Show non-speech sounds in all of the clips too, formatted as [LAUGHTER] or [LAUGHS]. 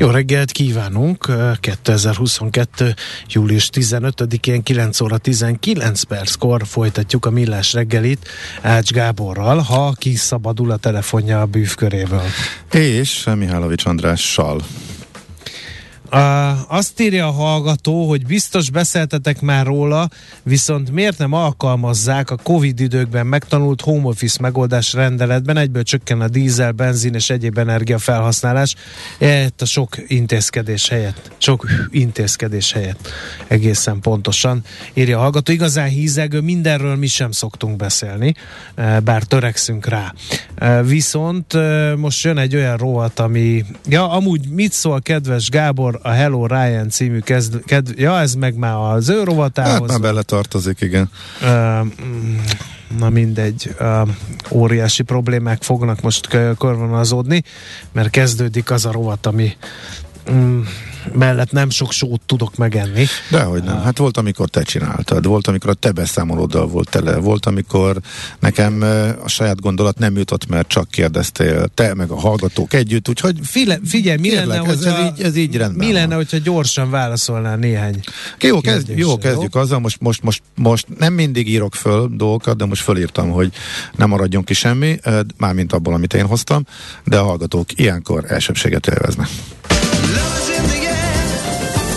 Jó reggelt kívánunk! 2022. július 15-én 9 óra 19 perckor folytatjuk a Millás reggelit Ács Gáborral, ha kiszabadul a telefonja a bűvköréből. És Mihálovics Andrással. Uh, azt írja a hallgató, hogy biztos beszéltetek már róla, viszont miért nem alkalmazzák a Covid időkben megtanult home office megoldás rendeletben, egyből csökken a dízel, benzin és egyéb energiafelhasználás, ehhez a sok intézkedés helyett, sok intézkedés helyett, egészen pontosan írja a hallgató. Igazán hízegő, mindenről mi sem szoktunk beszélni, bár törekszünk rá. Viszont most jön egy olyan rovat, ami, ja, amúgy mit szól kedves Gábor, a Hello Ryan című kezd, kezd ja, ez meg már az ő rovatához. Hát már bele tartozik, igen. Uh, na mindegy, uh, óriási problémák fognak most körvonalazódni, mert kezdődik az a rovat, ami um, mellett nem sok sót tudok megenni. Dehogy nem. Hát volt, amikor te csináltad, volt, amikor a te beszámolóddal volt tele, volt, amikor nekem a saját gondolat nem jutott, mert csak kérdeztél te, meg a hallgatók együtt, úgyhogy File, figyelj, mi kérlek, lenne, hogyha, ez, így, ez így rendben Mi lenne, hogyha gyorsan válaszolnál néhány Jó, kezd, jó kezdjük jó? azzal, most, most, most, most nem mindig írok föl dolgokat, de most fölírtam, hogy nem maradjon ki semmi, mármint abból, amit én hoztam, de a hallgatók ilyenkor elsőbséget élveznek.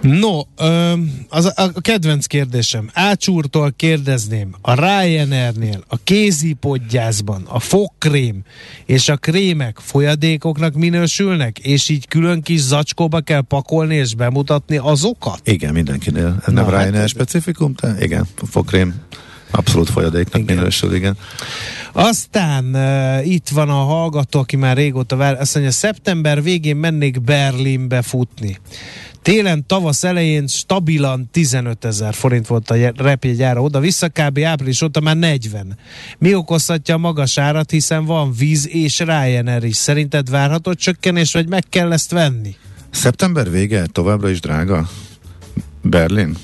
No, az a, kedvenc kérdésem. Ácsúrtól kérdezném, a Ryanairnél, a kézipodgyászban, a fogkrém és a krémek folyadékoknak minősülnek, és így külön kis zacskóba kell pakolni és bemutatni azokat? Igen, mindenkinél. Ez Na, nem hát Ryanair specifikum, de igen, a fogkrém abszolút folyadéknak igen. minősül, igen. Aztán uh, itt van a hallgató, aki már régóta vár, azt mondja, szeptember végén mennék Berlinbe futni. Télen, tavasz elején stabilan 15 ezer forint volt a repjegyára oda-vissza, kb. április óta már 40. Mi okozhatja a magas árat, hiszen van víz és Ryanair is. Szerinted várható csökkenés, vagy meg kell ezt venni? Szeptember vége továbbra is drága? Berlin?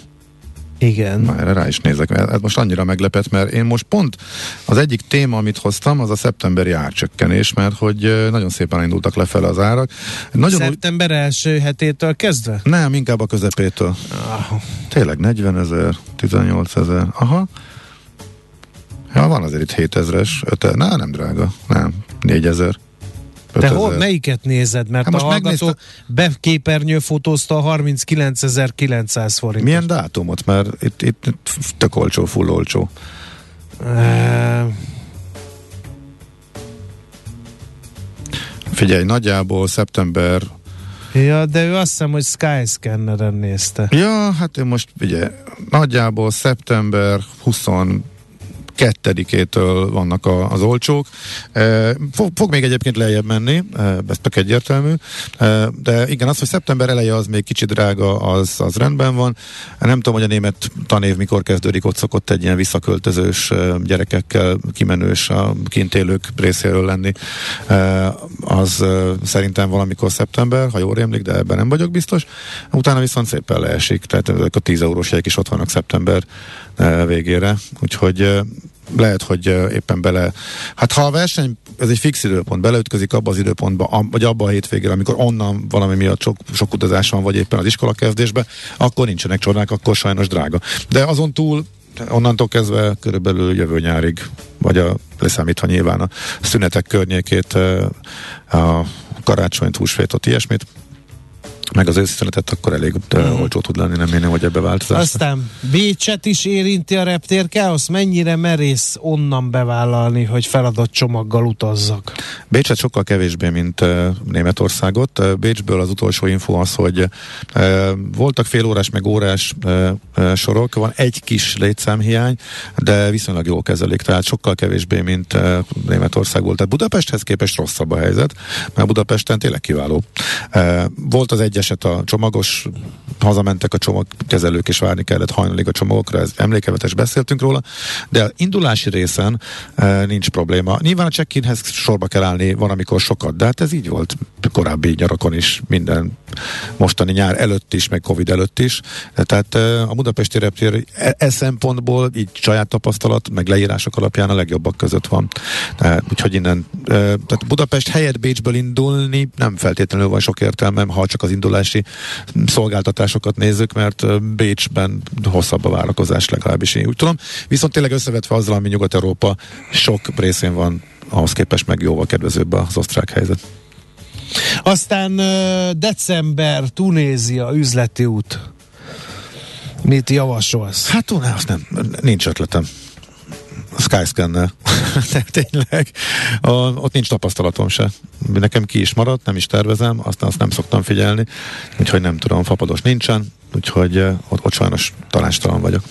Igen. Na, erre rá is nézek. Ez most annyira meglepett, mert én most pont az egyik téma, amit hoztam, az a szeptemberi árcsökkenés, mert hogy nagyon szépen indultak lefelé az árak. Nagyon Szeptember első hetétől kezdve? Nem, inkább a közepétől. Ah. Tényleg 40 ezer, 18 ezer. Aha. Ja, van azért itt 7 ezeres, 5 na, nem drága, nem, 4 ezer. Te hol, melyiket nézed? Mert hát a hallgató megnézte... beképernyő fotózta a 39.900 forint. Milyen dátumot? Mert itt, itt, itt tök olcsó, full olcsó. Uh... Figyelj, nagyjából szeptember Ja, de ő azt hiszem, hogy Skyscanner-en nézte. Ja, hát én most ugye nagyjából szeptember 20 kettedikétől vannak a, az olcsók. E, fog, fog még egyébként lejjebb menni, e, ez tök egyértelmű, e, de igen, az, hogy szeptember eleje az még kicsit drága, az, az rendben van. Nem tudom, hogy a német tanév mikor kezdődik, ott szokott egy ilyen visszaköltözős gyerekekkel kimenős a kint élők részéről lenni. Az szerintem valamikor szeptember, ha jól rémlik, de ebben nem vagyok biztos. Utána viszont szépen leesik, tehát ezek a 10 eurós jegyek is ott vannak szeptember végére, úgyhogy lehet, hogy éppen bele, hát ha a verseny, ez egy fix időpont, beleütközik abba az időpontba, vagy abba a hétvégére, amikor onnan valami miatt sok, sok utazás van, vagy éppen az iskola kezdésbe, akkor nincsenek csodák, akkor sajnos drága. De azon túl onnantól kezdve körülbelül jövő nyárig, vagy a, leszámítva nyilván a szünetek környékét, a karácsonyt, húsvétot, ilyesmit, meg az őszszünetet, akkor elég uh-huh. olcsó tud lenni, nem én, hogy ebbe változás. Aztán Bécset is érinti a reptér káosz, mennyire merész onnan bevállalni, hogy feladott csomaggal utazzak? Bécset sokkal kevésbé, mint uh, Németországot. Uh, Bécsből az utolsó info az, hogy uh, voltak félórás meg órás uh, uh, sorok, van egy kis létszámhiány, de viszonylag jól kezelik, tehát sokkal kevésbé, mint uh, Németország volt. Tehát Budapesthez képest rosszabb a helyzet, mert Budapesten tényleg kiváló. Uh, volt az egy egy eset a csomagos, hazamentek a csomagkezelők, és várni kellett hajnalig a csomagokra, ez emlékevetes beszéltünk róla, de indulási részen e, nincs probléma. Nyilván a check-inhez sorba kell állni, van sokat, de hát ez így volt korábbi nyarakon is, minden mostani nyár előtt is, meg Covid előtt is. Tehát e, a Budapesti reptér e, e szempontból így saját tapasztalat, meg leírások alapján a legjobbak között van. E, úgyhogy innen, e, tehát Budapest helyett Bécsből indulni nem feltétlenül van sok értelmem, ha csak az indulási szolgáltatásokat nézzük, mert Bécsben hosszabb a várakozás, legalábbis én úgy tudom. Viszont tényleg összevetve azzal, ami Nyugat-Európa sok részén van, ahhoz képest meg jóval kedvezőbb az osztrák helyzet. Aztán december, Tunézia, üzleti út. Mit javasolsz? Hát azt nem, nincs ötletem. Skyscanner. [LAUGHS] Tényleg. Ott nincs tapasztalatom se. Nekem ki is maradt, nem is tervezem, aztán azt nem szoktam figyelni, úgyhogy nem tudom, fapados nincsen, úgyhogy ott, ott sajnos talástalan vagyok.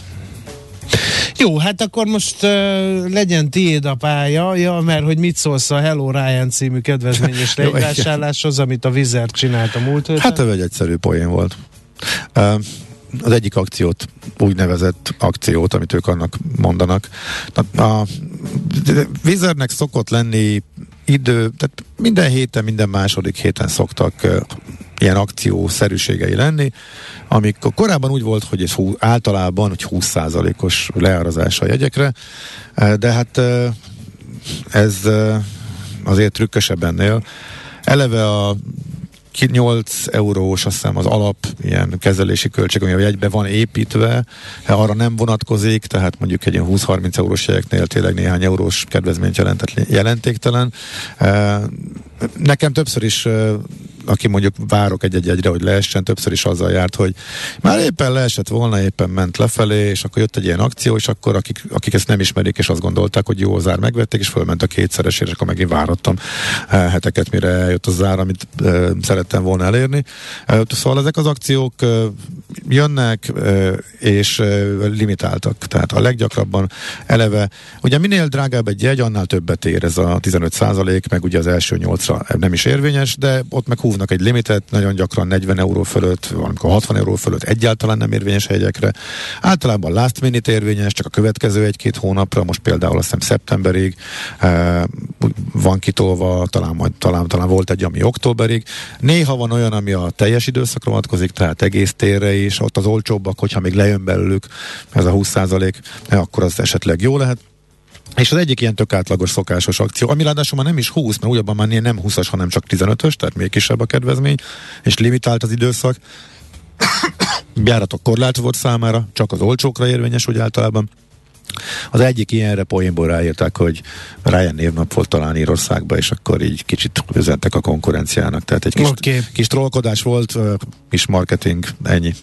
Jó, hát akkor most uh, legyen tiéd a pálya, ja, mert hogy mit szólsz a Hello Ryan című kedvezményes [LAUGHS] legyvásárláshoz, amit a Vizer csinált a múlt héten? Hát ez egy egyszerű poén volt. Uh, az egyik akciót, úgynevezett akciót, amit ők annak mondanak. A Vizernek szokott lenni idő, tehát minden héten, minden második héten szoktak ilyen akciószerűségei lenni, amikor korábban úgy volt, hogy ez hú, általában hogy 20%-os leárazás a jegyekre, de hát ez azért trükkösebb ennél. Eleve a 8 eurós, azt hiszem az alap ilyen kezelési költség, ami a jegybe van építve, arra nem vonatkozik, tehát mondjuk egy ilyen 20-30 eurós jegyeknél tényleg néhány eurós kedvezményt jelentett, jelentéktelen. Nekem többször is aki mondjuk várok egy-egy egyre, hogy leessen, többször is azzal járt, hogy már éppen leesett volna, éppen ment lefelé, és akkor jött egy ilyen akció, és akkor akik, akik ezt nem ismerik, és azt gondolták, hogy jó az ár megvették, és fölment a kétszeresére, és akkor megint várattam heteket, mire eljött az ár, amit szerettem volna elérni. E, szóval ezek az akciók jönnek, és limitáltak. Tehát a leggyakrabban eleve, ugye minél drágább egy jegy, annál többet ér ez a 15 százalék, meg ugye az első nyolcra nem is érvényes, de ott meg húznak egy limitet, nagyon gyakran 40 euró fölött, valamikor 60 euró fölött egyáltalán nem érvényes hegyekre. Általában last minute érvényes, csak a következő egy-két hónapra, most például azt hiszem szeptemberig e, van kitolva, talán, majd, talán, talán volt egy, ami októberig. Néha van olyan, ami a teljes időszakra vonatkozik, tehát egész térre is, ott az olcsóbbak, hogyha még lejön belőlük ez a 20 százalék, akkor az esetleg jó lehet. És az egyik ilyen tök átlagos szokásos akció, ami ráadásul már nem is 20, mert újabban már nem 20-as, hanem csak 15-ös, tehát még kisebb a kedvezmény, és limitált az időszak. [COUGHS] Járatok korlát volt számára, csak az olcsókra érvényes úgy általában. Az egyik ilyenre poénból ráírták, hogy Ryan névnap volt talán Írországban, és akkor így kicsit üzentek a konkurenciának. Tehát egy kis, okay. kis trollkodás volt, kis marketing, ennyi.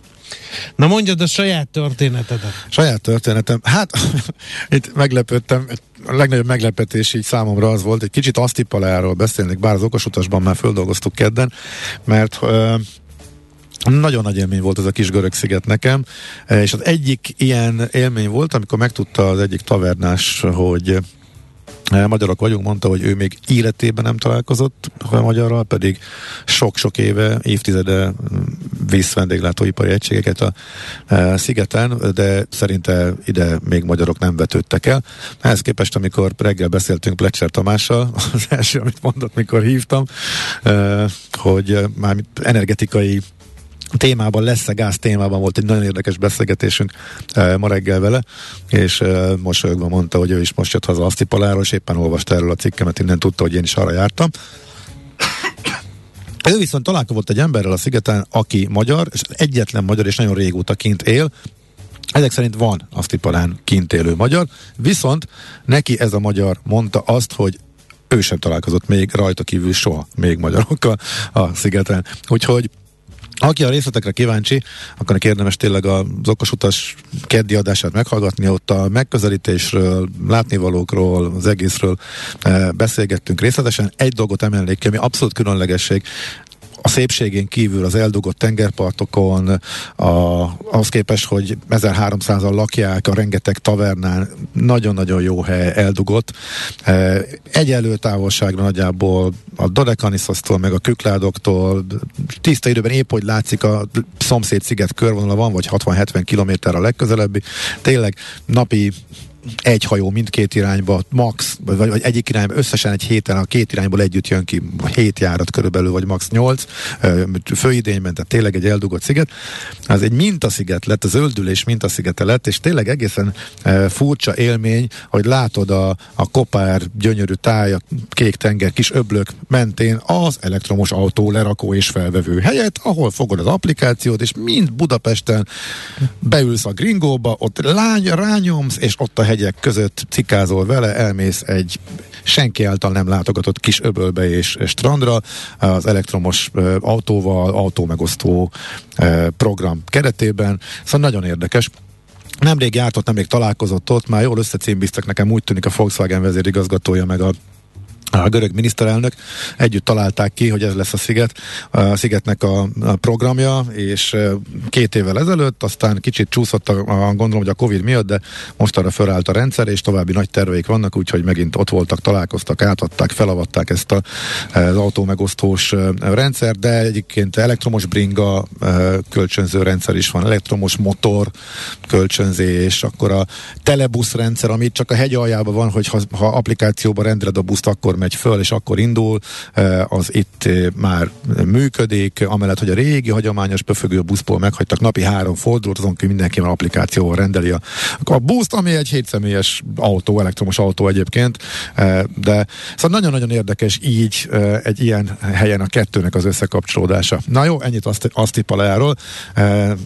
Na mondjad a saját történetedet. Saját történetem. Hát, [LAUGHS] itt meglepődtem, a legnagyobb meglepetés így számomra az volt, egy kicsit asztipaláról beszélnék, bár az okosutasban már földolgoztuk kedden, mert uh, nagyon nagy élmény volt ez a kis görög sziget nekem, és az egyik ilyen élmény volt, amikor megtudta az egyik tavernás, hogy magyarok vagyunk, mondta, hogy ő még életében nem találkozott a magyarral, pedig sok-sok éve, évtizede visz vendéglátóipari egységeket a, a szigeten, de szerinte ide még magyarok nem vetődtek el. Ehhez képest, amikor reggel beszéltünk Plecser Tamással, [LAUGHS] az első, amit mondott, mikor hívtam, hogy már energetikai témában, lesz-e gáz témában volt egy nagyon érdekes beszélgetésünk e, ma reggel vele, és e, mosolyogva mondta, hogy ő is most jött haza Asztipaláról, és éppen olvasta erről a cikkemet, innen tudta, hogy én is arra jártam. Ő viszont találkozott egy emberrel a szigeten, aki magyar, és egyetlen magyar, és nagyon régóta kint él, ezek szerint van Asztipalán kint élő magyar, viszont neki ez a magyar mondta azt, hogy ő sem találkozott még rajta kívül soha még magyarokkal a szigeten. Úgyhogy aki a részletekre kíváncsi, akkor érdemes tényleg az okosutas keddi adását meghallgatni, ott a megközelítésről, látnivalókról, az egészről e, beszélgettünk részletesen. Egy dolgot emelnék ki, ami abszolút különlegesség, a szépségén kívül az eldugott tengerpartokon, a, ahhoz képest, hogy 1300-an lakják, a rengeteg tavernán, nagyon-nagyon jó hely, eldugott. E, egyelő távolságra nagyjából a Dodekaniszasztól, meg a Kükládoktól, tiszta időben épp, hogy látszik a szomszéd sziget körvonala van, vagy 60-70 kilométer a legközelebbi. Tényleg napi egy hajó mindkét irányba, max, vagy, vagy egyik irányba, összesen egy héten a két irányból együtt jön ki, hét járat körülbelül, vagy max. nyolc, főidényben, tehát tényleg egy eldugott sziget. Az egy mintasziget lett, az öldülés mintaszigete lett, és tényleg egészen furcsa élmény, hogy látod a, a kopár, gyönyörű táj, kék tenger, kis öblök mentén az elektromos autó lerakó és felvevő helyet, ahol fogod az applikációt, és mind Budapesten beülsz a gringóba, ott lány, rányomsz, és ott a hegyek között cikázol vele, elmész egy senki által nem látogatott kis öbölbe és strandra, az elektromos autóval, autómegosztó program keretében. Szóval nagyon érdekes. Nemrég járt ott, nemrég találkozott ott, már jól összecímbiztek nekem, úgy tűnik a Volkswagen vezérigazgatója, meg a a görög miniszterelnök együtt találták ki, hogy ez lesz a sziget, a szigetnek a, programja, és két évvel ezelőtt, aztán kicsit csúszott a, a gondolom, hogy a Covid miatt, de most arra fölállt a rendszer, és további nagy terveik vannak, úgyhogy megint ott voltak, találkoztak, átadták, felavatták ezt a, az autómegosztós rendszer, de egyébként elektromos bringa kölcsönző rendszer is van, elektromos motor kölcsönzés, akkor a telebusz rendszer, ami csak a hegy aljában van, hogy ha, ha applikációba rendeled a buszt, akkor megy föl, és akkor indul, eh, az itt eh, már működik, amellett, hogy a régi hagyományos pöfögő buszból meghagytak napi három fordulót, azon ki mindenki már applikációval rendeli a, a buszt, ami egy hétszemélyes autó, elektromos autó egyébként, eh, de szóval nagyon-nagyon érdekes így egy ilyen helyen a kettőnek az összekapcsolódása. Na jó, ennyit azt, azt Tippaláról.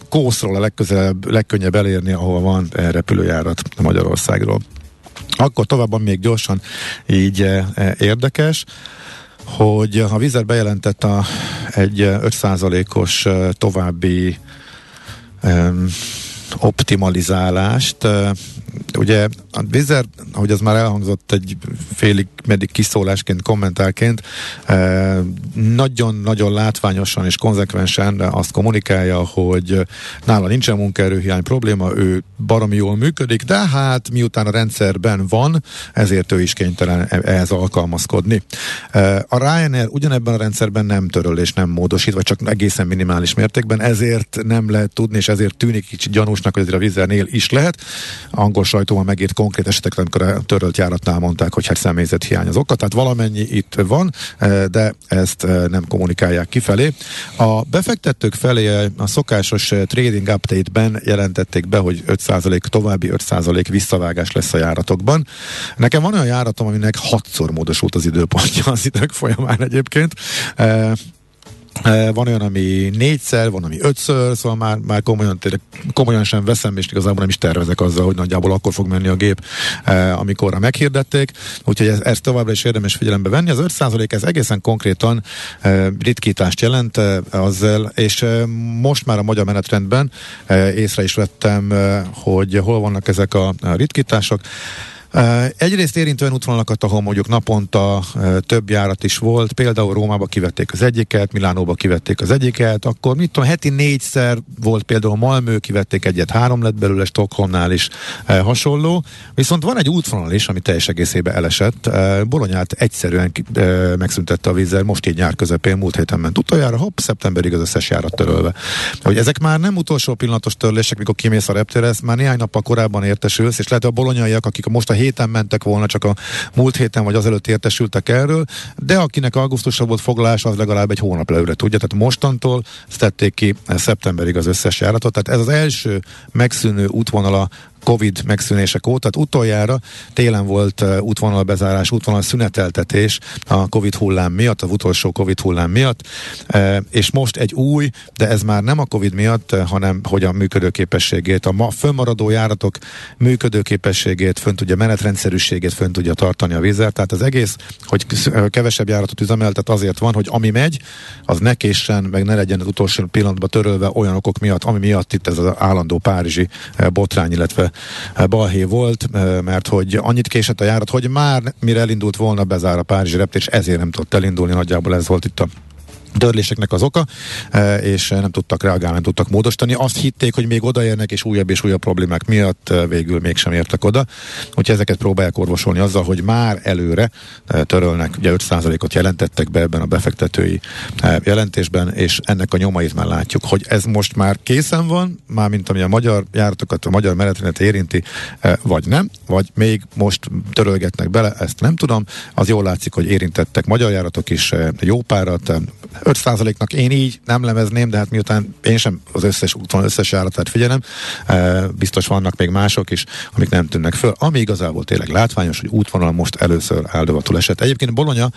Kószról a legközelebb, legkönnyebb elérni, ahol van repülőjárat Magyarországról. Akkor továbban még gyorsan így e, érdekes, hogy a Vizer bejelentett a, egy 5%-os e, további e, optimalizálást. Ugye a Vizer, ahogy az már elhangzott egy félig meddig kiszólásként, kommentárként, nagyon-nagyon látványosan és konzekvensen azt kommunikálja, hogy nála nincsen munkaerőhiány probléma, ő baromi jól működik, de hát miután a rendszerben van, ezért ő is kénytelen e- ehhez alkalmazkodni. A Ryanair ugyanebben a rendszerben nem töröl és nem módosít, vagy csak egészen minimális mértékben, ezért nem lehet tudni, és ezért tűnik kicsit gyanúsnak, hogy ezért a Vizernél is lehet. Angol sajtóban megírt konkrét esetekre, amikor a törölt járatnál mondták, hogy hát személyzet hiány az oka, tehát valamennyi itt van, de ezt nem kommunikálják kifelé. A befektetők felé a szokásos trading update-ben jelentették be, hogy 5% további 5% visszavágás lesz a járatokban. Nekem van olyan járatom, aminek hatszor módosult az időpontja az idők folyamán egyébként. Van olyan, ami négyszer, van, ami ötször, szóval már, már komolyan, komolyan sem veszem, és igazából nem is tervezek azzal, hogy nagyjából akkor fog menni a gép, amikor meghirdették. Úgyhogy ez, ezt továbbra is érdemes figyelembe venni. Az 5% ez egészen konkrétan ritkítást jelent azzal, és most már a magyar menetrendben észre is vettem, hogy hol vannak ezek a ritkítások. Egyrészt érintő olyan útvonalakat, ahol mondjuk naponta több járat is volt, például Rómába kivették az egyiket, Milánóba kivették az egyiket, akkor mit tudom, heti négyszer volt például Malmö, kivették egyet, három lett belőle, Stockholmnál is hasonló. Viszont van egy útvonal is, ami teljes egészébe elesett. Bolonyát egyszerűen megszüntette a vízzel, most így nyár közepén, múlt héten ment utoljára, hopp, szeptemberig az összes járat törölve. Hogy ezek már nem utolsó pillanatos törlések, mikor kimész a reptére, már néhány nappal korábban értesülsz, és lehet a bolonyaiak, akik most a héten mentek volna, csak a múlt héten vagy azelőtt értesültek erről, de akinek augusztusra volt foglalás, az legalább egy hónap előre tudja. Tehát mostantól tették ki szeptemberig az összes járatot. Tehát ez az első megszűnő útvonala Covid megszűnések óta, tehát utoljára télen volt útvonalbezárás, útvonal szüneteltetés a Covid hullám miatt, az utolsó Covid hullám miatt, és most egy új, de ez már nem a Covid miatt, hanem hogy a működőképességét, a ma fönnmaradó járatok működőképességét, fönn tudja menetrendszerűségét fönn tudja tartani a vízer, tehát az egész, hogy kevesebb járatot üzemeltet azért van, hogy ami megy, az ne késsen, meg ne legyen az utolsó pillanatban törölve olyan okok miatt, ami miatt itt ez az állandó párizsi botrány, illetve balhé volt, mert hogy annyit késett a járat, hogy már mire elindult volna bezár a Párizsi reptér, és ezért nem tudott elindulni, nagyjából ez volt itt a törléseknek az oka, e, és nem tudtak reagálni, nem tudtak módosítani. Azt hitték, hogy még odaérnek, és újabb és újabb problémák miatt e, végül mégsem értek oda. Úgyhogy ezeket próbálják orvosolni azzal, hogy már előre e, törölnek, ugye 5%-ot jelentettek be ebben a befektetői jelentésben, és ennek a nyomait már látjuk, hogy ez most már készen van, már mint ami a magyar járatokat, a magyar menetrendet érinti, vagy nem, vagy még most törölgetnek bele, ezt nem tudom. Az jól látszik, hogy érintettek magyar járatok is jó párat, 5%-nak én így nem lemezném, de hát miután én sem az összes úton összes járatát figyelem, e, biztos vannak még mások is, amik nem tűnnek föl. Ami igazából tényleg látványos, hogy útvonal most először áldovatul esett. Egyébként Bologna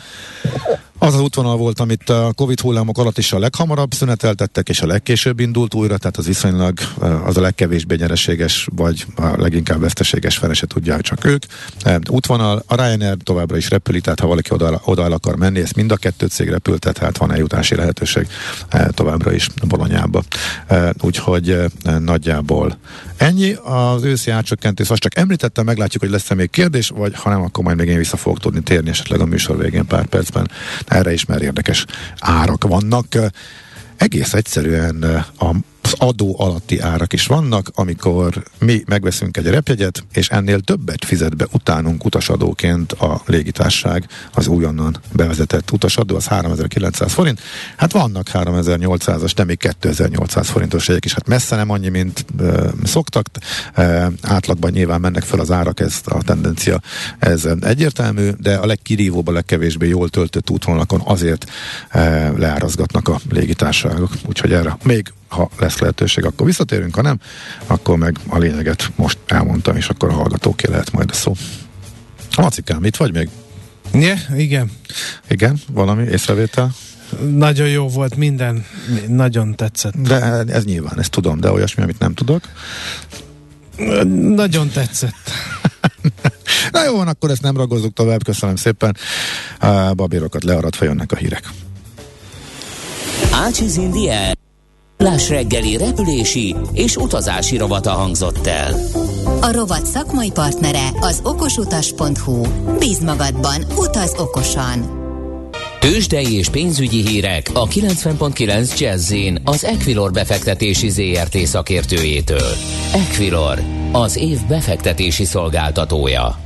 az az útvonal volt, amit a Covid hullámok alatt is a leghamarabb szüneteltettek, és a legkésőbb indult újra, tehát az viszonylag az a legkevésbé nyereséges, vagy a leginkább veszteséges fele se tudják csak ők. Útvonal, a Ryanair továbbra is repüli, tehát ha valaki oda, el akar menni, ezt mind a kettő cég repültet, tehát van eljutási lehetőség továbbra is Bolonyába. Úgyhogy nagyjából ennyi. Az őszi átcsökkentés, azt csak említettem, meglátjuk, hogy lesz-e még kérdés, vagy ha nem, akkor majd még én vissza fogok tudni térni esetleg a műsor végén pár percben erre is, mert érdekes árak vannak. Egész egyszerűen a az adó alatti árak is vannak, amikor mi megveszünk egy repjegyet, és ennél többet fizet be utánunk utasadóként a légitárság, az újonnan bevezetett utasadó, az 3900 forint. Hát vannak 3800-as, de még 2800 forintos jegyek is. Hát messze nem annyi, mint uh, szoktak. Uh, átlagban nyilván mennek fel az árak, ez a tendencia, ez egyértelmű, de a legkirívóbb, a legkevésbé jól töltött útvonalakon azért uh, leárazgatnak a légitárságok. Úgyhogy erre még ha lesz lehetőség, akkor visszatérünk, ha nem, akkor meg a lényeget most elmondtam, és akkor a hallgatóké lehet majd a szó. Macikám, itt vagy még? Ja, igen. Igen, valami észrevétel? Nagyon jó volt minden, nagyon tetszett. De ez nyilván, ezt tudom, de olyasmi, amit nem tudok. Nagyon tetszett. [LAUGHS] Na jó, van, akkor ezt nem ragozzuk tovább, köszönöm szépen. Babírokat learadva jönnek a hírek. Ácsiz India. Láss reggeli repülési és utazási rovata hangzott el. A rovat szakmai partnere az okosutas.hu. Bíz magadban, utaz okosan! Tőzsdei és pénzügyi hírek a 90.9 jazz az Equilor befektetési ZRT szakértőjétől. Equilor, az év befektetési szolgáltatója.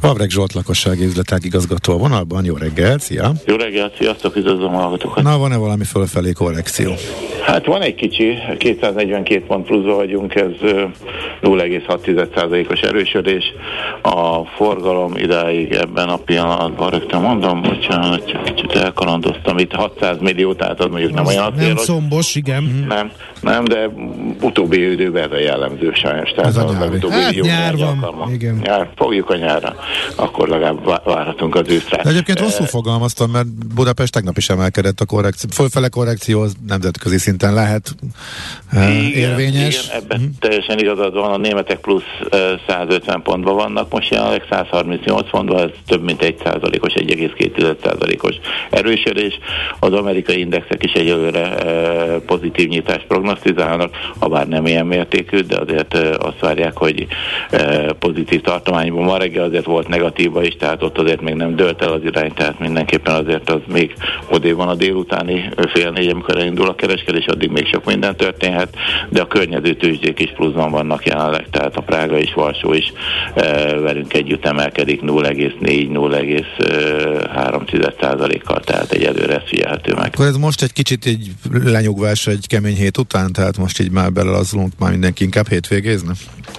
Vavreg Zsolt lakossági üzletág igazgató a vonalban. Jó reggelt, szia! Jó reggelt, sziasztok, üdvözlöm a hallgatókat! Na, van-e valami fölfelé korrekció? Hát van egy kicsi, 242 pont pluszba vagyunk, ez 0,6%-os erősödés. A forgalom idáig ebben a pillanatban rögtön mondom, bocsánat, csak kicsit elkalandoztam, itt 600 millió, tehát az mondjuk nem az olyan Nem szombos, igen. Nem, nem, de utóbbi időben ez a jellemző sajnos. Tehát ez a nyár. Hát nyár van, igen. Nyár, fogjuk a nyárra, akkor legalább várhatunk az őszre. De egyébként rosszul fogalmaztam, mert Budapest tegnap is emelkedett a korrekció, fölfele korrekció az nemzetközi szinten lehet igen, érvényes. Igen, ebben uh-huh. teljesen igazad van, a németek plusz 150 pontban vannak, most jelenleg 138 pontban, ez több mint 1 százalékos, 1,2 százalékos erősödés. Az amerikai indexek is egyelőre pozitív nyitást prognosztizálnak, ha bár nem ilyen mértékű, de azért azt várják, hogy pozitív tartományban ma reggel azért volt negatíva is, tehát ott azért még nem dölt el az irány, tehát mindenképpen azért az még odé van a délutáni fél négy, amikor elindul a kereskedés, addig még sok minden történhet, de a környező tőzsdék is pluszban vannak jelenleg, tehát a Prága és Varsó is velünk együtt emelkedik 0,4-0,3 kal tehát egyelőre ez figyelhető meg. Akkor ez most egy kicsit egy lenyugvás egy kemény hét után, tehát most így már belelazzulunk, már mindenki inkább hétvégézne?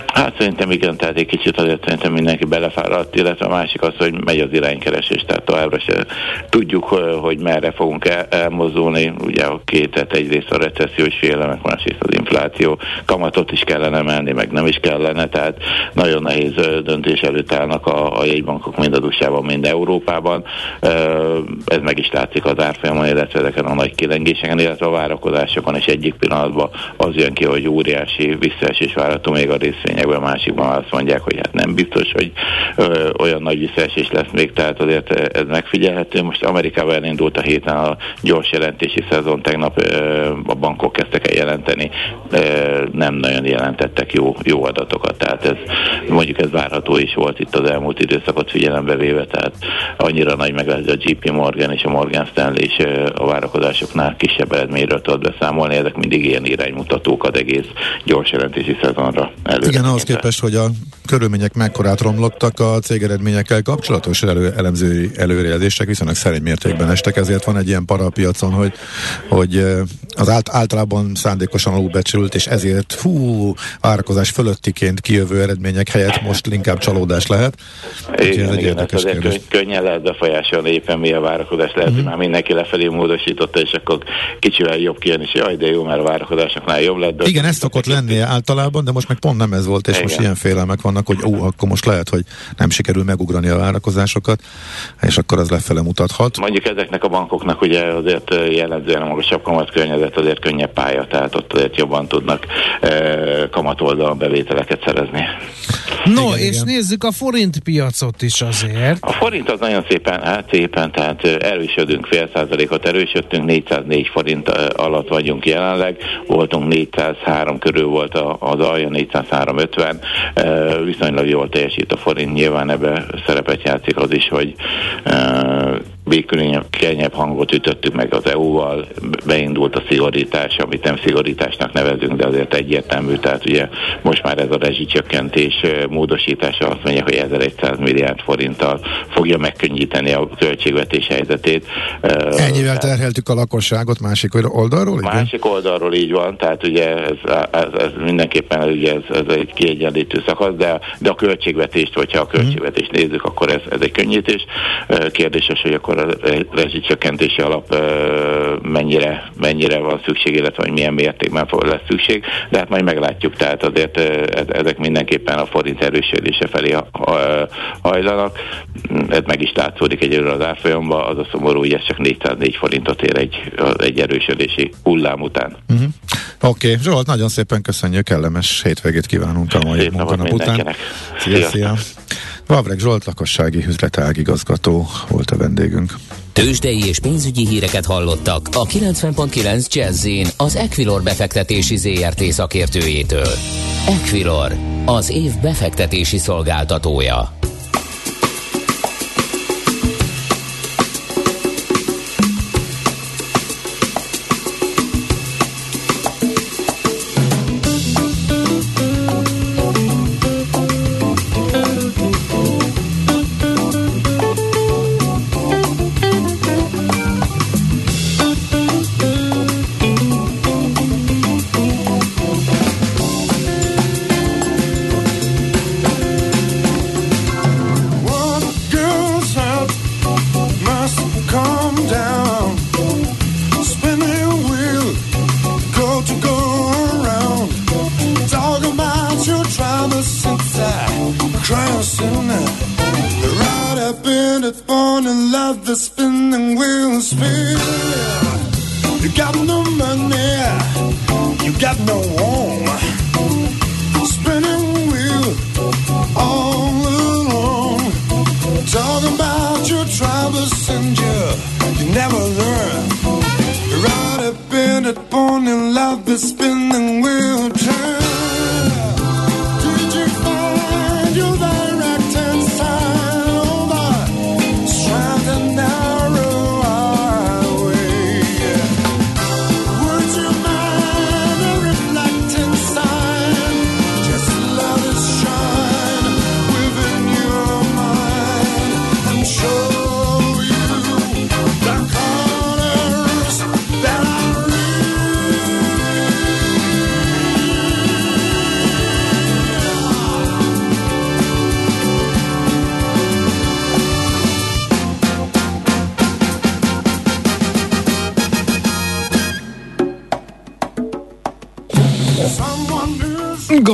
Hát szerintem igen, tehát egy kicsit azért szerintem mindenki belefáradt, illetve a másik az, hogy megy az iránykeresés, tehát továbbra se tudjuk, hogy merre fogunk el, elmozdulni. Ugye a két, tehát egyrészt a recessziós félelmek, másrészt az infláció, kamatot is kellene emelni, meg nem is kellene, tehát nagyon nehéz döntés előtt állnak a, a jegybankok mind a USA-ban, mind Európában. Ez meg is látszik az árfolyamon, illetve ezeken a nagy kilengéseken, illetve a várakozásokon, és egyik pillanatban az jön ki, hogy óriási visszaesés várható még a részvényekben, a másikban azt mondják, hogy hát nem biztos, hogy ö, olyan nagy visszaesés lesz még, tehát azért ez megfigyelhető. Most Amerikában elindult a héten a gyors jelentési szezon, tegnap ö, a bankok kezdtek el jelenteni, ö, nem nagyon jelentettek jó, jó adatokat, tehát ez mondjuk ez várható is volt itt az elmúlt időszakot figyelembe véve, tehát annyira nagy meg a JP Morgan és a Morgan Stanley is a várakozásoknál kisebb eredményről tudott beszámolni, ezek mindig ilyen iránymutatók az egész gyors jelentési szezonra előre. Igen, ahhoz képest, hogy a körülmények mekkorát romlottak a cégeredményekkel kapcsolatos elő, elemzői előrejelzések viszonylag szerény mértékben estek, ezért van egy ilyen parapiacon, hogy, hogy az ált, általában szándékosan alulbecsült, és ezért fú, várakozás fölöttiként kijövő eredmények helyett most inkább csalódás lehet. Igen, ez egy igen, érdekes ez kérdés. könnyen lehet befolyásolni éppen mi a várakozás, lehet, mm-hmm. már mindenki lefelé módosította, és akkor kicsivel jobb kijön, és jaj, de jó, mert a várakozásoknál jobb lett. Igen, ez szokott lenni általában, de most meg pont nem ez volt, és igen. most ilyen félelmek vannak, hogy ó, akkor most lehet, hogy nem sikerül megugrani a várakozásokat, és akkor az lefele mutathat. Mondjuk ezeknek a bankoknak ugye azért jellemzően a magasabb kamat környezet azért könnyebb pálya, tehát ott azért jobban tudnak e, kamat oldalon bevételeket szerezni. No, igen, és igen. nézzük a forint piacot is azért. A forint az nagyon szépen, hát szépen, tehát erősödünk, fél százalékot erősödtünk, 404 forint alatt vagyunk jelenleg, voltunk 403 körül volt az alja, 403,50, viszonylag jól teljesít a forint, nyilván ebbe szerepet játszik az is, hogy könnyebb hangot ütöttük meg az EU-val, beindult a szigorítás, amit nem szigorításnak nevezünk, de azért egyértelmű, tehát ugye most már ez a rezsicsökkentés módosítása azt mondja, hogy 1100 milliárd forinttal fogja megkönnyíteni a költségvetés helyzetét. Ennyivel terheltük a lakosságot másik oldalról? Igen? Másik oldalról így van, tehát ugye ez, ez, ez mindenképpen ugye ez, ez egy kiegyenlítő szakasz, de, de a költségvetést, hogyha a költségvetést nézzük, akkor ez, ez egy könnyítés. Kérdéses, hogy akkor a rezsicsökkentési alap mennyire, mennyire van szükség, illetve hogy milyen mértékben lesz szükség, de hát majd meglátjuk, tehát azért ezek mindenképpen a forint erősödése felé hajlanak. Ez meg is látszódik egyelőre az árfolyamban, az a szomorú, hogy ez csak 404 forintot ér egy, egy erősödési hullám után. Uh-huh. Oké, okay. Zsolt, nagyon szépen köszönjük, kellemes hétvégét kívánunk a mai munkanap után. Szia, szia! Vavreg Zsolt, lakossági üzletágigazgató volt a vendégünk. Tőzsdei és pénzügyi híreket hallottak a 90.9 jazz az Equilor befektetési ZRT szakértőjétől. Equilor, az év befektetési szolgáltatója.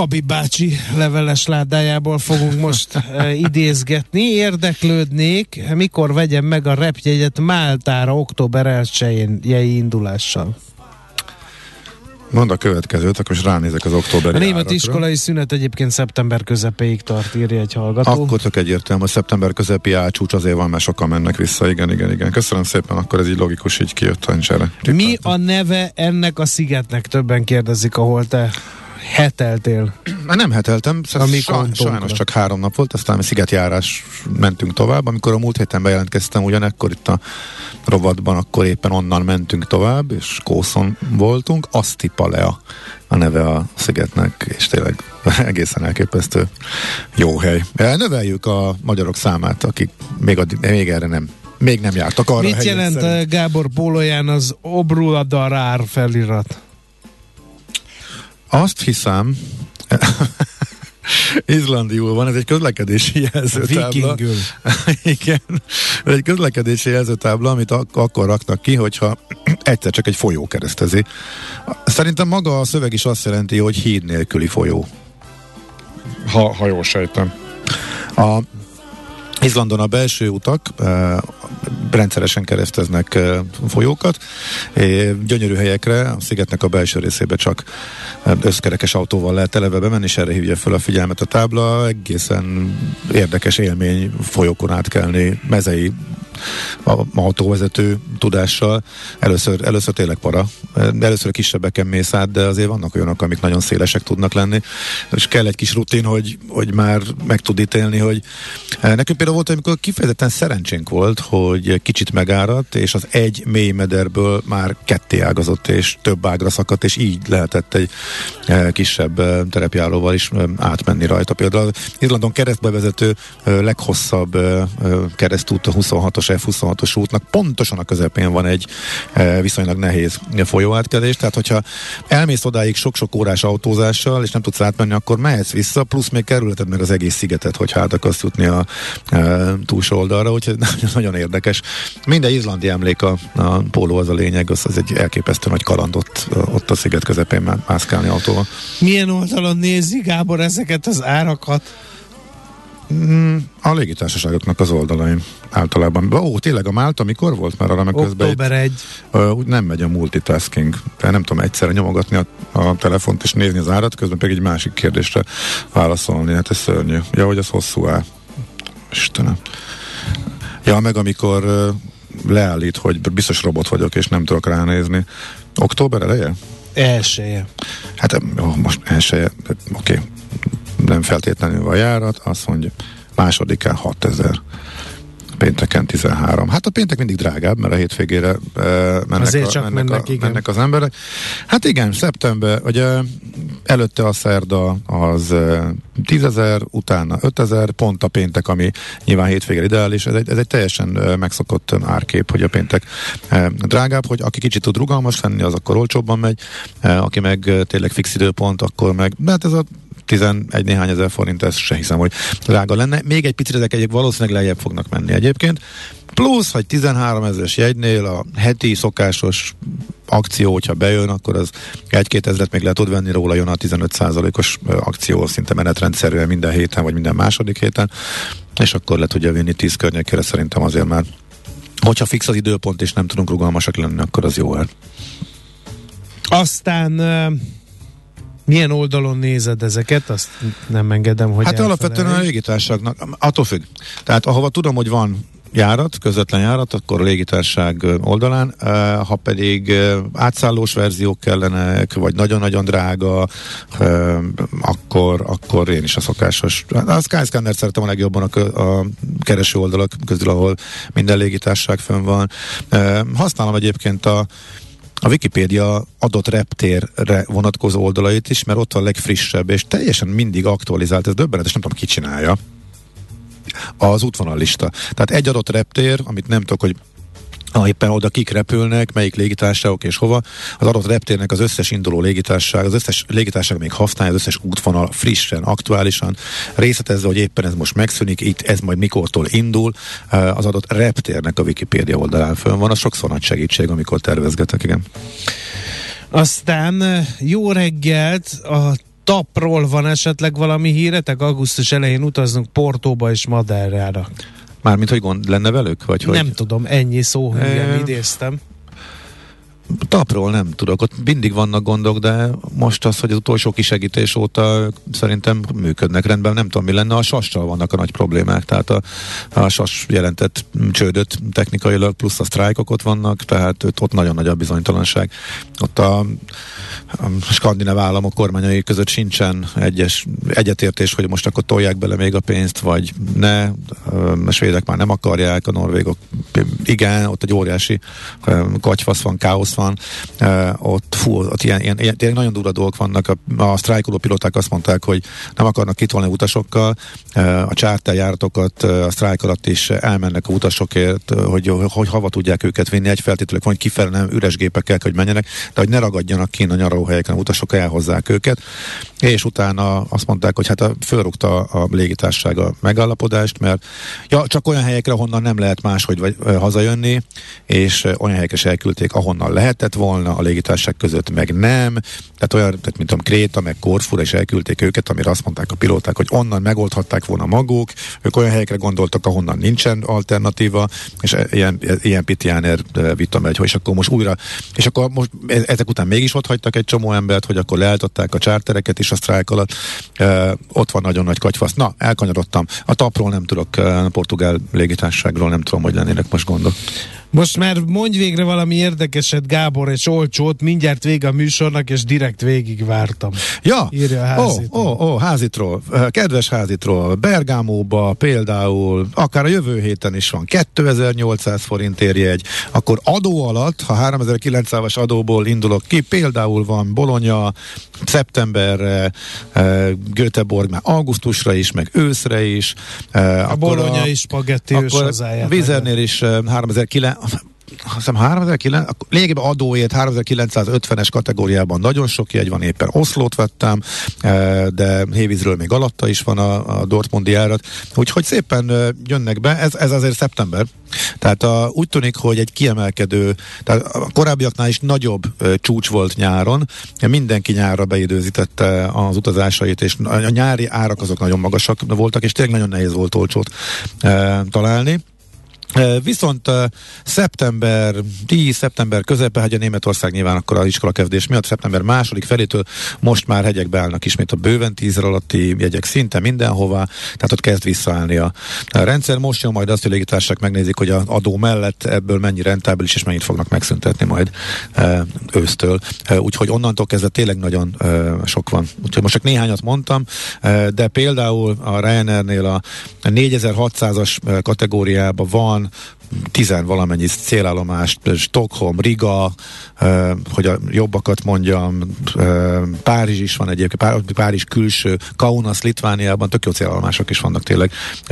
Gabi bácsi leveles ládájából fogunk most uh, [LAUGHS] idézgetni. Érdeklődnék, mikor vegyem meg a repjegyet Máltára október 1 indulással. Mond a következőt, akkor is ránézek az októberi A német árakra. iskolai szünet egyébként szeptember közepéig tart, írja egy hallgató. Akkor tök egyértelmű, a szeptember közepi ácsúcs azért van, mert sokan mennek vissza. Igen, igen, igen. Köszönöm szépen, akkor ez így logikus, így kijött a. Mi a neve ennek a szigetnek? Többen kérdezik, ahol te heteltél. Már nem heteltem, szóval sajnos csak három nap volt, aztán a szigetjárás mentünk tovább. Amikor a múlt héten bejelentkeztem, ugyanekkor itt a rovatban, akkor éppen onnan mentünk tovább, és Kószon voltunk. Asztipalea a neve a szigetnek, és tényleg [LAUGHS] egészen elképesztő jó hely. Eh, Növeljük a magyarok számát, akik még, addig, még erre nem még nem jártak arra Mit jelent szerint. Gábor pólóján az Obruadarár felirat? Azt hiszem, [LAUGHS] izlandiul van, ez egy közlekedési jelzőtábla. Vikingül. [LAUGHS] Igen, ez egy közlekedési jelzőtábla, amit ak- akkor raknak ki, hogyha [CLEARS THROAT] egyszer csak egy folyó keresztezi. Szerintem maga a szöveg is azt jelenti, hogy híd nélküli folyó. Ha, ha jól sejtem. A Izlandon a belső utak e, rendszeresen kereszteznek folyókat, gyönyörű helyekre, a szigetnek a belső részébe csak összkerekes autóval lehet eleve bemenni, és erre hívja fel a figyelmet a tábla. Egészen érdekes élmény folyókon átkelni, mezei a autóvezető tudással. Először, először tényleg para. Először a kisebbeken mész át, de azért vannak olyanok, amik nagyon szélesek tudnak lenni. És kell egy kis rutin, hogy, hogy már meg tud ítélni, hogy eh, nekünk például volt, amikor kifejezetten szerencsénk volt, hogy kicsit megáradt, és az egy mély mederből már ketté ágazott, és több ágra szakadt, és így lehetett egy eh, kisebb eh, terepjáróval is átmenni rajta. Például az Izlandon keresztbe vezető leghosszabb keresztút a 26-os F26-os útnak pontosan a közepén van egy eh, viszonylag nehéz folyóátkelés, tehát hogyha elmész odáig sok-sok órás autózással, és nem tudsz átmenni, akkor mehetsz vissza, plusz még kerülheted meg az egész szigetet, hogy hát akarsz jutni a e, túlsó oldalra, úgyhogy [LAUGHS] nagyon, érdekes. Minden izlandi emlék a, a póló az a lényeg, az, az egy elképesztő nagy kaland ott, ott a sziget közepén má- mászkálni autóval. Milyen oldalon nézi Gábor ezeket az árakat? Mm, a légitársaságoknak az oldalain általában. Ó, tényleg a Málta mikor volt? Mert arra meg közben Október 1. Ö, úgy nem megy a multitasking. Nem tudom egyszerre nyomogatni a, a telefont és nézni az árat, közben pedig egy másik kérdésre válaszolni. Hát ez szörnyű. Ja, hogy az hosszú áll. Istenem. Ja, meg amikor leállít, hogy biztos robot vagyok, és nem tudok ránézni. Október eleje? Elsője. Hát jó, most elsője, oké. Okay. Nem feltétlenül van járat, azt mondja, másodikán 6000 pénteken 13. Hát a péntek mindig drágább, mert a hétvégére uh, mennek, Azért a, csak mennek, mennek, a, igen. mennek az emberek. Hát igen, szeptember, ugye előtte a szerda az uh, 10.000, utána 5.000, pont a péntek, ami nyilván hétvégére ideális. Ez egy, ez egy teljesen uh, megszokott árkép, hogy a péntek uh, drágább, hogy aki kicsit tud rugalmas lenni, az akkor olcsóbban megy, uh, aki meg tényleg fix időpont, akkor meg, hát ez a 11 néhány ezer forint, ez se hiszem, hogy drága lenne. Még egy picit ezek egyébként valószínűleg lejjebb fognak menni egyébként. Plusz, hogy 13 ezeres jegynél a heti szokásos akció, hogyha bejön, akkor az egy-két ezret még le tud venni róla, jön a 15%-os akció szinte menetrendszerűen minden héten, vagy minden második héten, és akkor le tudja vinni 10 környékére szerintem azért már Hogyha fix az időpont, és nem tudunk rugalmasak lenni, akkor az jó el. Aztán uh, milyen oldalon nézed ezeket? Azt nem engedem, hogy Hát alapvetően a légitársaságnak, attól függ. Tehát ahova tudom, hogy van járat, közvetlen járat, akkor a légitárság oldalán, ha pedig átszállós verziók kellenek, vagy nagyon-nagyon drága, akkor, akkor én is a szokásos. A Skyscanner szeretem a legjobban a, a kereső oldalak közül, ahol minden légitársaság fönn van. Használom egyébként a a Wikipédia adott reptérre vonatkozó oldalait is, mert ott van a legfrissebb, és teljesen mindig aktualizált, ez döbbenetes, nem tudom, ki csinálja az útvonallista. Tehát egy adott reptér, amit nem tudok, hogy ha éppen oda kik repülnek, melyik légitársaságok és hova, az adott reptérnek az összes induló légitársaság, az összes légitársaság még használja, az összes útvonal frissen, aktuálisan, részletezve, hogy éppen ez most megszűnik, itt ez majd mikortól indul, az adott reptérnek a Wikipédia oldalán fönn van, az sokszor nagy segítség, amikor tervezgetek, igen. Aztán jó reggelt, a tapról van esetleg valami híretek? Augusztus elején utazunk Portóba és Maderára. Mármint, hogy gond lenne velük? Vagy hogy? Nem tudom, ennyi szó, e... idéztem. Tapról nem tudok, ott mindig vannak gondok, de most az, hogy az utolsó kisegítés óta szerintem működnek rendben, nem tudom mi lenne, a sassal vannak a nagy problémák, tehát a, a sas jelentett csődöt technikailag, plusz a sztrájkok ott vannak, tehát ott, nagyon nagy a bizonytalanság. Ott a, a skandináv államok kormányai között sincsen egyes egyetértés, hogy most akkor tolják bele még a pénzt, vagy ne, a svédek már nem akarják, a norvégok igen, ott egy óriási katyfasz van, káosz van, ott, fú, ott ilyen, ilyen, ilyen nagyon durva dolgok vannak. A, a sztrájkoló piloták azt mondták, hogy nem akarnak kitolni utasokkal, a charter járatokat a sztrájk alatt is elmennek a utasokért, hogy, hogy hava tudják őket vinni, egy feltételek van, hogy kifelé nem üres gépekkel, hogy menjenek, de hogy ne ragadjanak ki a nyaralóhelyeken, a utasok elhozzák őket, és utána azt mondták, hogy hát a, fölrúgta a légitársaság a megállapodást, mert ja, csak olyan helyekre, honnan nem lehet máshogy vagy, hazajönni, és olyan helyekre is elküldték, ahonnan lehetett volna, a légitársaság között meg nem. Tehát olyan, tehát mint tudom, Kréta, meg Korfura is elküldték őket, amire azt mondták a pilóták, hogy onnan megoldhatták volna maguk. Ők olyan helyekre gondoltak, ahonnan nincsen alternatíva, és e, ilyen, ilyen Pitjáner e, vita megy, hogy és akkor most újra, és akkor most e, ezek után mégis ott hagytak egy csomó embert, hogy akkor leálltották a csártereket is a sztrájk alatt. E, ott van nagyon nagy katyfasz. Na, elkanyarodtam. A tapról nem tudok, a portugál légitársaságról nem tudom, hogy lennének most gondok. Most már mondj végre valami érdekeset, Gábor, és olcsót, mindjárt vége a műsornak, és direkt végig vártam. Ja, írja a házitról. Ó, ó, ó, házitról. Kedves házitról, Bergámóba például, akár a jövő héten is van, 2800 forint egy, akkor adó alatt, ha 3900-as adóból indulok ki, például van Bologna, szeptemberre, Göteborg már augusztusra is, meg őszre is. A Bologna is spagetti akkor Vizernél is 3900 azt hiszem 3009, lényegében adóért 3950-es kategóriában nagyon sok jegy van, éppen Oszlót vettem, e, de Hévízről még alatta is van a, a Dortmundi járat, úgyhogy szépen e, jönnek be, ez, ez azért szeptember, tehát a, úgy tűnik, hogy egy kiemelkedő, tehát a korábbiaknál is nagyobb e, csúcs volt nyáron, mindenki nyárra beidőzítette az utazásait, és a nyári árak azok nagyon magasak voltak, és tényleg nagyon nehéz volt olcsót találni. Viszont szeptember 10, szeptember közepe, hogy a Németország nyilván akkor az iskolakezdés miatt szeptember második felétől most már hegyekbe állnak ismét a bőven 10 alatti jegyek szinte mindenhova, tehát ott kezd visszaállni a rendszer. Most jön majd azt, hogy légitársak megnézik, hogy az adó mellett ebből mennyi rentábilis és mennyit fognak megszüntetni majd ősztől. Úgyhogy onnantól kezdve tényleg nagyon sok van. Úgyhogy most csak néhányat mondtam, de például a Ryanairnél a 4600-as kategóriában van tizen valamennyi célállomást, Stockholm, Riga, hogy a jobbakat mondjam, Párizs is van egyébként, Párizs külső, Kaunas, Litvániában, tök jó célállomások is vannak tényleg,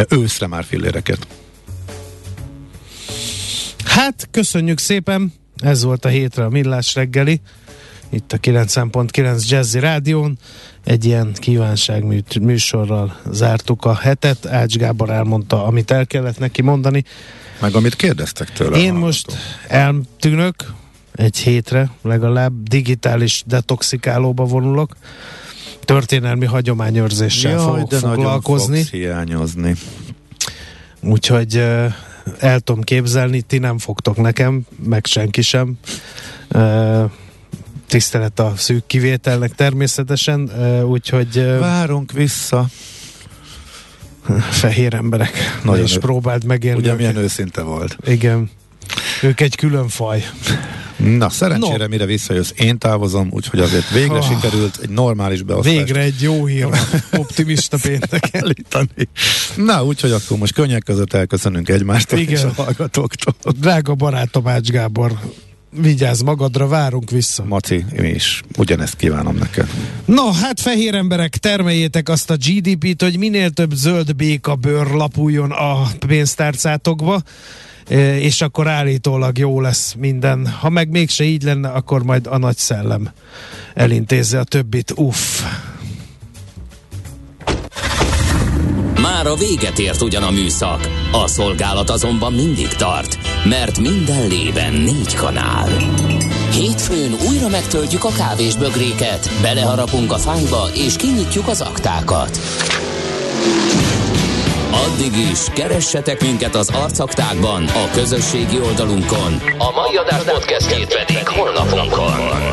őszre már filléreket. Hát, köszönjük szépen, ez volt a hétre a Millás reggeli, itt a 9.9 Jazzy Rádión. Egy ilyen kívánság műsorral zártuk a hetet. Ács Gábor elmondta, amit el kellett neki mondani. Meg amit kérdeztek tőle. Én most eltűnök egy hétre, legalább digitális detoxikálóba vonulok. Történelmi hagyományőrzéssel Jaj, fogok de foglalkozni. Fogsz hiányozni. Úgyhogy uh, el tudom képzelni, ti nem fogtok nekem, meg senki sem. Uh, tisztelet a szűk kivételnek természetesen, úgyhogy... Várunk vissza. Fehér emberek. Nagyon és próbáld megérni. Ugye milyen őszinte volt. Igen. Ők egy külön faj. Na, szerencsére no. mire visszajössz, én távozom, úgyhogy azért végre oh. sikerült egy normális beosztás. Végre egy jó hír, [LAUGHS] optimista péntek elítani. Na, úgyhogy akkor most könnyek között elköszönünk egymástól Igen. és a hallgatóktól. Drága barátom Ács Gábor, vigyázz magadra, várunk vissza. Maci, én is ugyanezt kívánom neked. No, hát fehér emberek, termeljétek azt a GDP-t, hogy minél több zöld béka bőr lapuljon a pénztárcátokba, e, és akkor állítólag jó lesz minden. Ha meg mégse így lenne, akkor majd a nagy szellem elintézze a többit. Uff. A véget ért ugyan a műszak, a szolgálat azonban mindig tart, mert minden lében négy kanál. Hétfőn újra megtöltjük a kávés bögréket, beleharapunk a fányba és kinyitjuk az aktákat. Addig is, keressetek minket az arcaktákban, a közösségi oldalunkon. A mai adás podcastjét pedig holnapunkon.